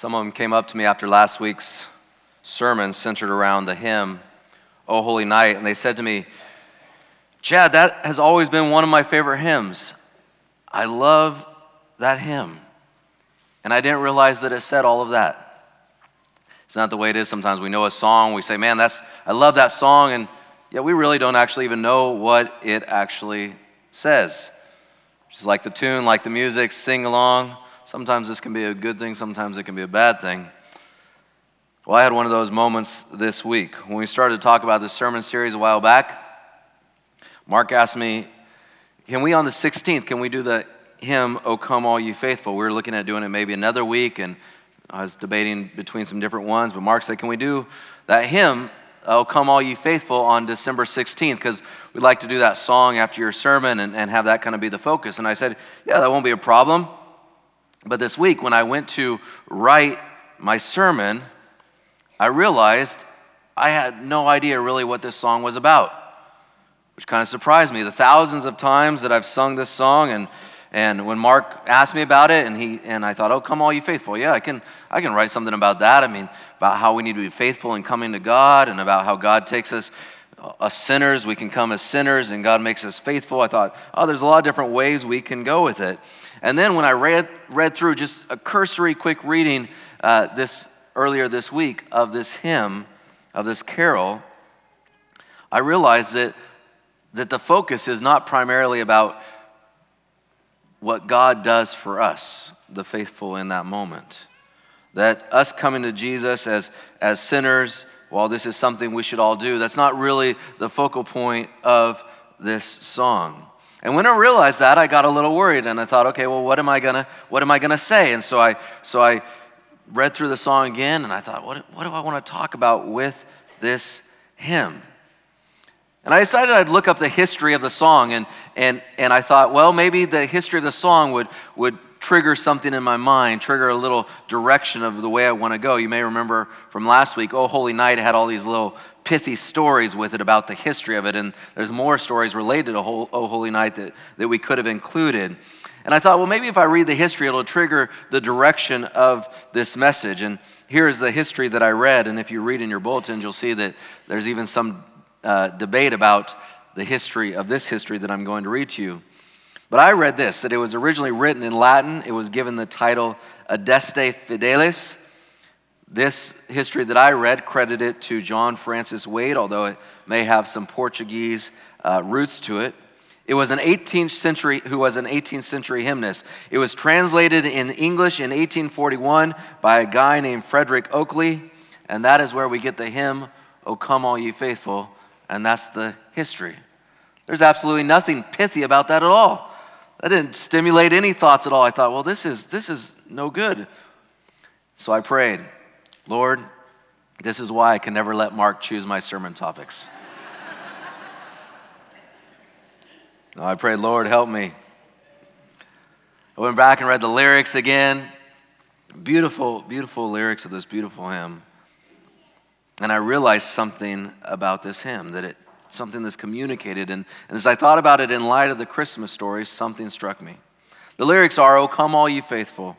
Some of them came up to me after last week's sermon centered around the hymn, O Holy Night, and they said to me, Chad, that has always been one of my favorite hymns. I love that hymn. And I didn't realize that it said all of that. It's not the way it is. Sometimes we know a song, we say, man, that's, I love that song, and yet we really don't actually even know what it actually says. Just like the tune, like the music, sing along. Sometimes this can be a good thing, sometimes it can be a bad thing. Well, I had one of those moments this week. When we started to talk about this sermon series a while back, Mark asked me, Can we on the 16th, can we do the hymn, O Come All You Faithful? We were looking at doing it maybe another week, and I was debating between some different ones, but Mark said, Can we do that hymn, O Come All You Faithful, on December 16th? Because we'd like to do that song after your sermon and, and have that kind of be the focus. And I said, Yeah, that won't be a problem. But this week, when I went to write my sermon, I realized I had no idea really what this song was about, which kind of surprised me. The thousands of times that I've sung this song, and, and when Mark asked me about it, and, he, and I thought, oh, come all you faithful. Yeah, I can, I can write something about that. I mean, about how we need to be faithful in coming to God, and about how God takes us us sinners, we can come as sinners and God makes us faithful. I thought, oh, there's a lot of different ways we can go with it. And then when I read, read through just a cursory quick reading uh, this earlier this week of this hymn, of this carol, I realized that, that the focus is not primarily about what God does for us, the faithful in that moment. That us coming to Jesus as, as sinners, while this is something we should all do, that's not really the focal point of this song. And when I realized that, I got a little worried and I thought, okay, well, what am I gonna, what am I gonna say? And so I, so I read through the song again and I thought, what, what do I want to talk about with this hymn? And I decided I'd look up the history of the song, and, and, and I thought, well, maybe the history of the song would, would trigger something in my mind, trigger a little direction of the way I want to go. You may remember from last week, Oh Holy Night had all these little pithy stories with it about the history of it, and there's more stories related to Oh Holy Night that, that we could have included. And I thought, well, maybe if I read the history, it'll trigger the direction of this message. And here is the history that I read. And if you read in your bulletins, you'll see that there's even some uh, debate about the history of this history that I'm going to read to you. But I read this that it was originally written in Latin, it was given the title Adeste Fideles. This history that I read credited it to John Francis Wade, although it may have some Portuguese uh, roots to it. It was an 18th century, who was an 18th century hymnist. It was translated in English in 1841 by a guy named Frederick Oakeley, and that is where we get the hymn, O Come All Ye Faithful, and that's the history. There's absolutely nothing pithy about that at all. That didn't stimulate any thoughts at all. I thought, well, this is, this is no good. So I prayed, Lord, this is why I can never let Mark choose my sermon topics. I prayed, Lord, help me. I went back and read the lyrics again. Beautiful, beautiful lyrics of this beautiful hymn. And I realized something about this hymn, that it something that's communicated. And, and as I thought about it in light of the Christmas story, something struck me. The lyrics are, O come all ye faithful.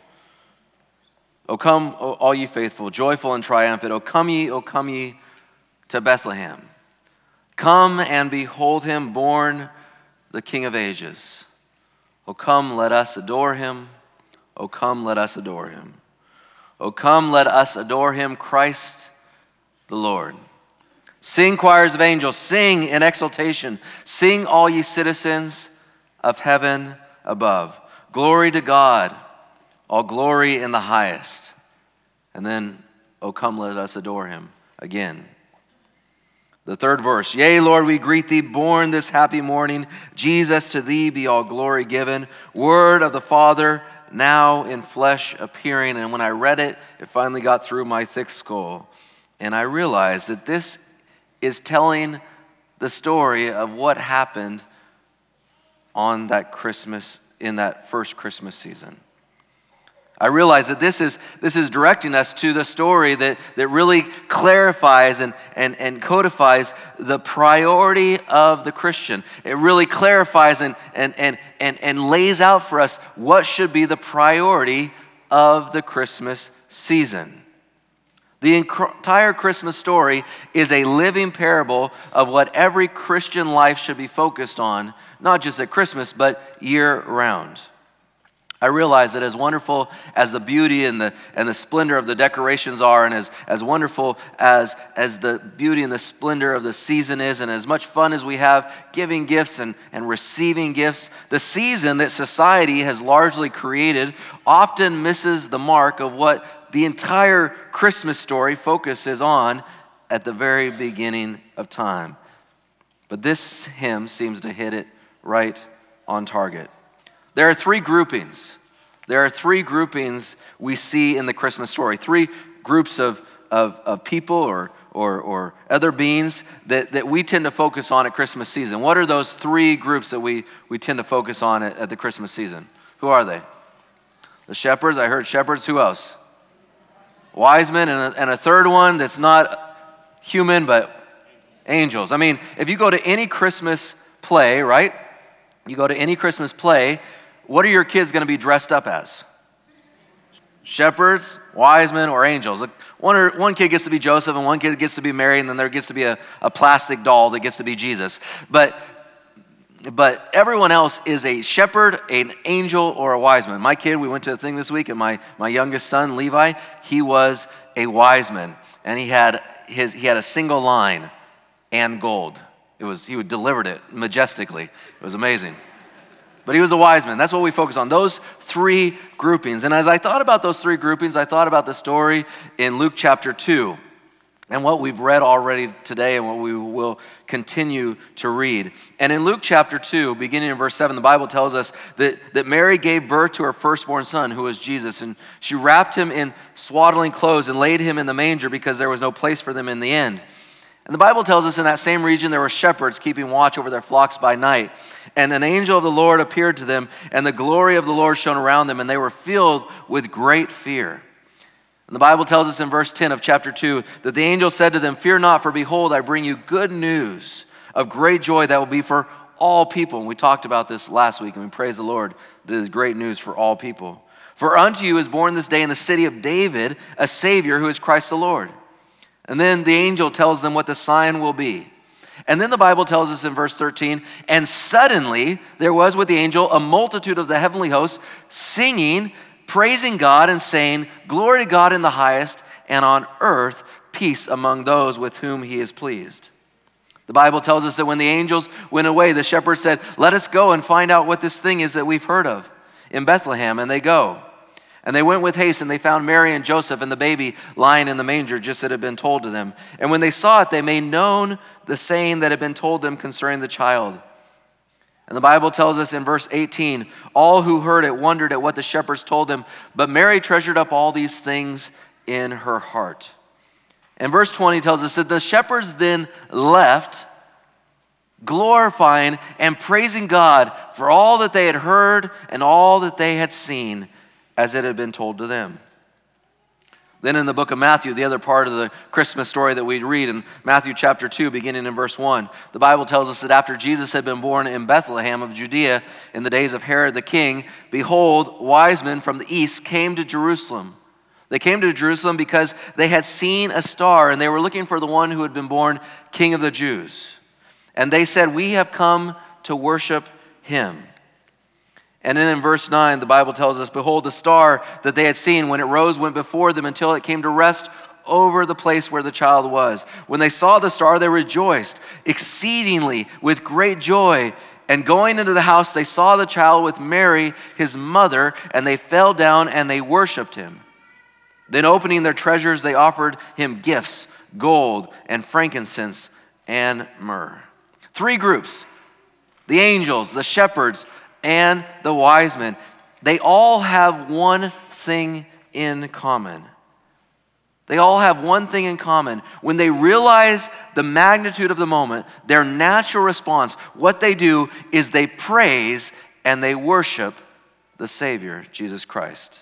O come all ye faithful, joyful and triumphant. O come ye, O come ye to Bethlehem. Come and behold him born, the King of ages. O come, let us adore him. O come, let us adore him. O come, let us adore him, Christ the Lord. Sing, choirs of angels, sing in exultation. Sing, all ye citizens of heaven above. Glory to God, all glory in the highest. And then, oh, come, let us adore him again. The third verse Yea, Lord, we greet thee, born this happy morning. Jesus, to thee be all glory given. Word of the Father, now in flesh appearing. And when I read it, it finally got through my thick skull. And I realized that this is telling the story of what happened on that Christmas, in that first Christmas season. I realize that this is, this is directing us to the story that, that really clarifies and, and, and codifies the priority of the Christian. It really clarifies and, and, and, and, and lays out for us what should be the priority of the Christmas season. The entire Christmas story is a living parable of what every Christian life should be focused on, not just at Christmas, but year round. I realize that as wonderful as the beauty and the, and the splendor of the decorations are, and as, as wonderful as, as the beauty and the splendor of the season is, and as much fun as we have giving gifts and, and receiving gifts, the season that society has largely created often misses the mark of what the entire Christmas story focuses on at the very beginning of time. But this hymn seems to hit it right on target. There are three groupings. There are three groupings we see in the Christmas story. Three groups of, of, of people or, or, or other beings that, that we tend to focus on at Christmas season. What are those three groups that we, we tend to focus on at, at the Christmas season? Who are they? The shepherds. I heard shepherds. Who else? Wise men. And a, and a third one that's not human, but angels. I mean, if you go to any Christmas play, right? You go to any Christmas play, what are your kids going to be dressed up as? Shepherds, wise men, or angels? One, or, one kid gets to be Joseph, and one kid gets to be Mary, and then there gets to be a, a plastic doll that gets to be Jesus. But, but everyone else is a shepherd, an angel, or a wise man. My kid, we went to a thing this week, and my, my youngest son, Levi, he was a wise man, and he had, his, he had a single line and gold. It was, he delivered it majestically. It was amazing. But he was a wise man. That's what we focus on. Those three groupings. And as I thought about those three groupings, I thought about the story in Luke chapter 2 and what we've read already today and what we will continue to read. And in Luke chapter 2, beginning in verse 7, the Bible tells us that, that Mary gave birth to her firstborn son, who was Jesus. And she wrapped him in swaddling clothes and laid him in the manger because there was no place for them in the inn. And the Bible tells us in that same region there were shepherds keeping watch over their flocks by night. And an angel of the Lord appeared to them, and the glory of the Lord shone around them, and they were filled with great fear. And the Bible tells us in verse 10 of chapter 2 that the angel said to them, Fear not, for behold, I bring you good news of great joy that will be for all people. And we talked about this last week, and we praise the Lord that it is great news for all people. For unto you is born this day in the city of David a Savior who is Christ the Lord. And then the angel tells them what the sign will be. And then the Bible tells us in verse 13, and suddenly there was with the angel a multitude of the heavenly hosts singing, praising God, and saying, Glory to God in the highest, and on earth peace among those with whom he is pleased. The Bible tells us that when the angels went away, the shepherds said, Let us go and find out what this thing is that we've heard of in Bethlehem. And they go. And they went with haste, and they found Mary and Joseph and the baby lying in the manger, just as it had been told to them. And when they saw it, they made known the saying that had been told them concerning the child. And the Bible tells us in verse 18 all who heard it wondered at what the shepherds told them, but Mary treasured up all these things in her heart. And verse 20 tells us that the shepherds then left, glorifying and praising God for all that they had heard and all that they had seen as it had been told to them. Then in the book of Matthew, the other part of the Christmas story that we read in Matthew chapter 2, beginning in verse 1, the Bible tells us that after Jesus had been born in Bethlehem of Judea in the days of Herod the king, behold, wise men from the east came to Jerusalem. They came to Jerusalem because they had seen a star and they were looking for the one who had been born king of the Jews. And they said, We have come to worship him. And then in verse 9, the Bible tells us, Behold, the star that they had seen when it rose went before them until it came to rest over the place where the child was. When they saw the star, they rejoiced exceedingly with great joy. And going into the house, they saw the child with Mary, his mother, and they fell down and they worshiped him. Then, opening their treasures, they offered him gifts gold and frankincense and myrrh. Three groups the angels, the shepherds, and the wise men, they all have one thing in common. They all have one thing in common. When they realize the magnitude of the moment, their natural response, what they do is they praise and they worship the Savior, Jesus Christ.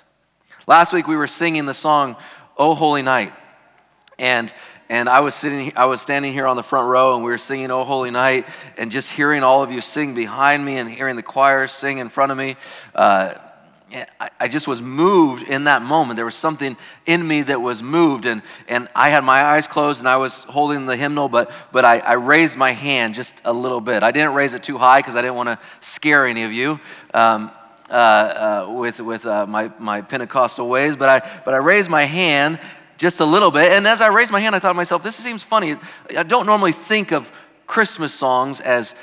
Last week we were singing the song, O Holy Night. And and I was sitting, I was standing here on the front row, and we were singing "Oh Holy Night," and just hearing all of you sing behind me, and hearing the choir sing in front of me. Uh, I just was moved in that moment. There was something in me that was moved, and, and I had my eyes closed and I was holding the hymnal, but, but I, I raised my hand just a little bit. I didn't raise it too high because I didn't want to scare any of you um, uh, uh, with, with uh, my, my Pentecostal ways, but I, but I raised my hand just a little bit. And as I raised my hand, I thought to myself, this seems funny. I don't normally think of Christmas songs as,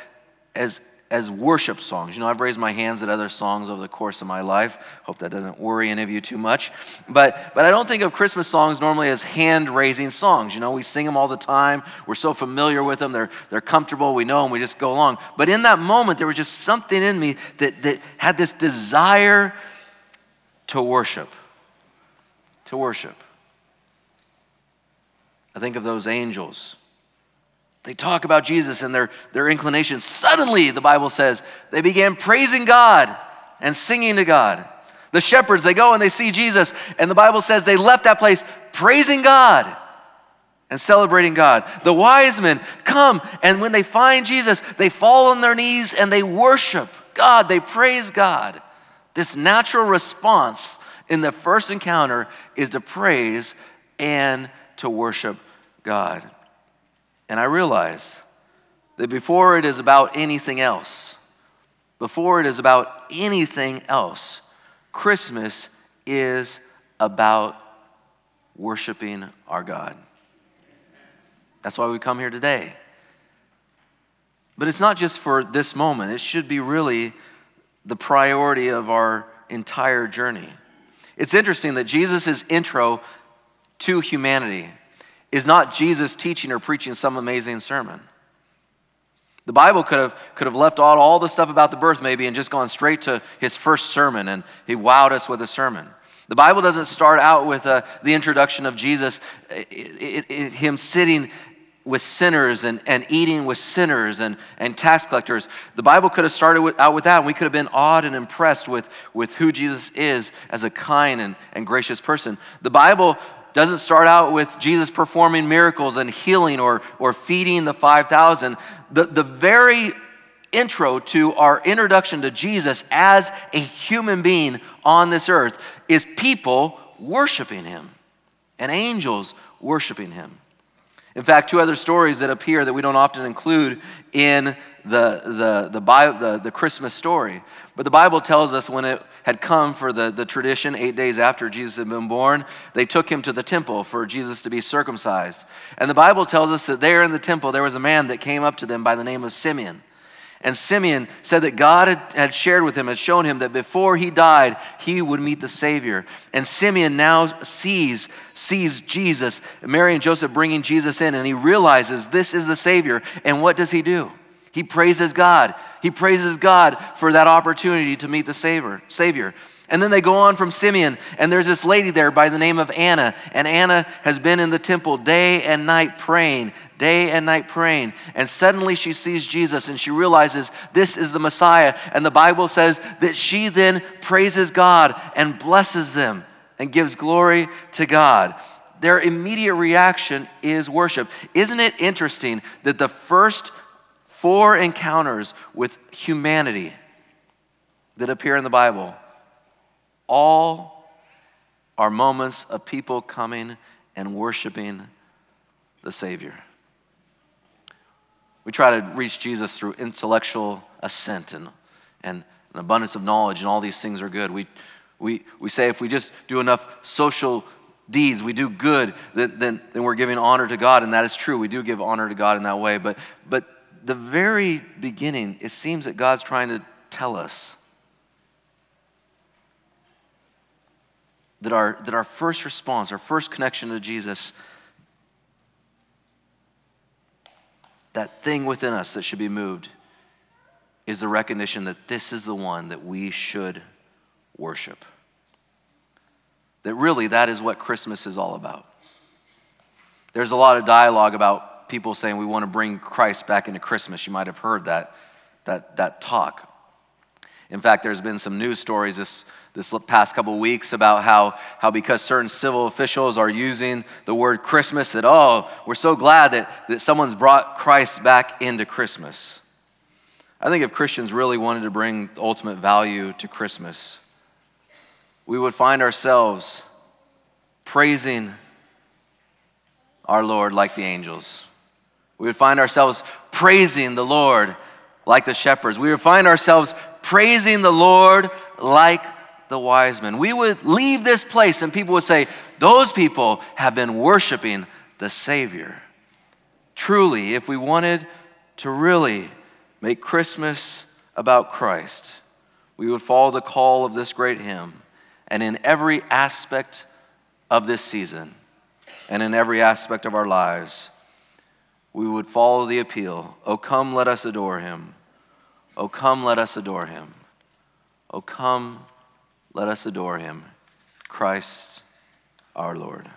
as as worship songs. You know, I've raised my hands at other songs over the course of my life. Hope that doesn't worry any of you too much. But, but I don't think of Christmas songs normally as hand raising songs. You know, we sing them all the time. We're so familiar with them. They're, they're comfortable. We know them. We just go along. But in that moment, there was just something in me that, that had this desire to worship. To worship. I think of those angels they talk about Jesus and their, their inclinations. Suddenly, the Bible says, they began praising God and singing to God. The shepherds, they go and they see Jesus, and the Bible says they left that place praising God and celebrating God. The wise men come, and when they find Jesus, they fall on their knees and they worship God, they praise God. This natural response in the first encounter is to praise and to worship God. And I realize that before it is about anything else, before it is about anything else, Christmas is about worshiping our God. That's why we come here today. But it's not just for this moment, it should be really the priority of our entire journey. It's interesting that Jesus' intro to humanity is not Jesus teaching or preaching some amazing sermon. The Bible could have, could have left out all the stuff about the birth maybe and just gone straight to his first sermon, and he wowed us with a sermon. The Bible doesn't start out with uh, the introduction of Jesus, it, it, it, him sitting with sinners and, and eating with sinners and, and tax collectors. The Bible could have started with, out with that, and we could have been awed and impressed with, with who Jesus is as a kind and, and gracious person. The Bible doesn't start out with Jesus performing miracles and healing or, or feeding the 5,000. The, the very intro to our introduction to Jesus as a human being on this earth is people worshiping him and angels worshiping him. In fact, two other stories that appear that we don't often include in the, the, the, Bible, the, the Christmas story. But the Bible tells us when it had come for the, the tradition, eight days after Jesus had been born, they took him to the temple for Jesus to be circumcised. And the Bible tells us that there in the temple, there was a man that came up to them by the name of Simeon. And Simeon said that God had, shared with him, had shown him that before he died, he would meet the Savior. And Simeon now sees, sees Jesus, Mary and Joseph bringing Jesus in, and he realizes this is the Savior. And what does he do? He praises God. He praises God for that opportunity to meet the Savior. Savior. And then they go on from Simeon, and there's this lady there by the name of Anna. And Anna has been in the temple day and night praying, day and night praying. And suddenly she sees Jesus and she realizes this is the Messiah. And the Bible says that she then praises God and blesses them and gives glory to God. Their immediate reaction is worship. Isn't it interesting that the first four encounters with humanity that appear in the Bible all are moments of people coming and worshiping the Savior. We try to reach Jesus through intellectual assent and, and an abundance of knowledge, and all these things are good. We, we, we say if we just do enough social deeds, we do good, then, then, then we're giving honor to God, and that is true. We do give honor to God in that way. But, but the very beginning, it seems that God's trying to tell us that our, that our first response, our first connection to Jesus, that thing within us that should be moved, is the recognition that this is the one that we should worship. That really, that is what Christmas is all about. There's a lot of dialogue about people saying we want to bring Christ back into Christmas. You might have heard that, that, that talk. In fact, there's been some news stories this, this past couple weeks about how, how because certain civil officials are using the word Christmas, that, oh, we're so glad that, that someone's brought Christ back into Christmas. I think if Christians really wanted to bring ultimate value to Christmas, we would find ourselves praising our Lord like the angels. We would find ourselves praising the Lord like the shepherds. We would find ourselves praising the Lord like the wise men. We would leave this place and people would say, Those people have been worshiping the Savior. Truly, if we wanted to really make Christmas about Christ, we would follow the call of this great hymn and in every aspect of this season and in every aspect of our lives, we would follow the appeal Oh, come, let us adore him. Oh, come, let us adore him. Oh, come, let us adore him. Christ our Lord.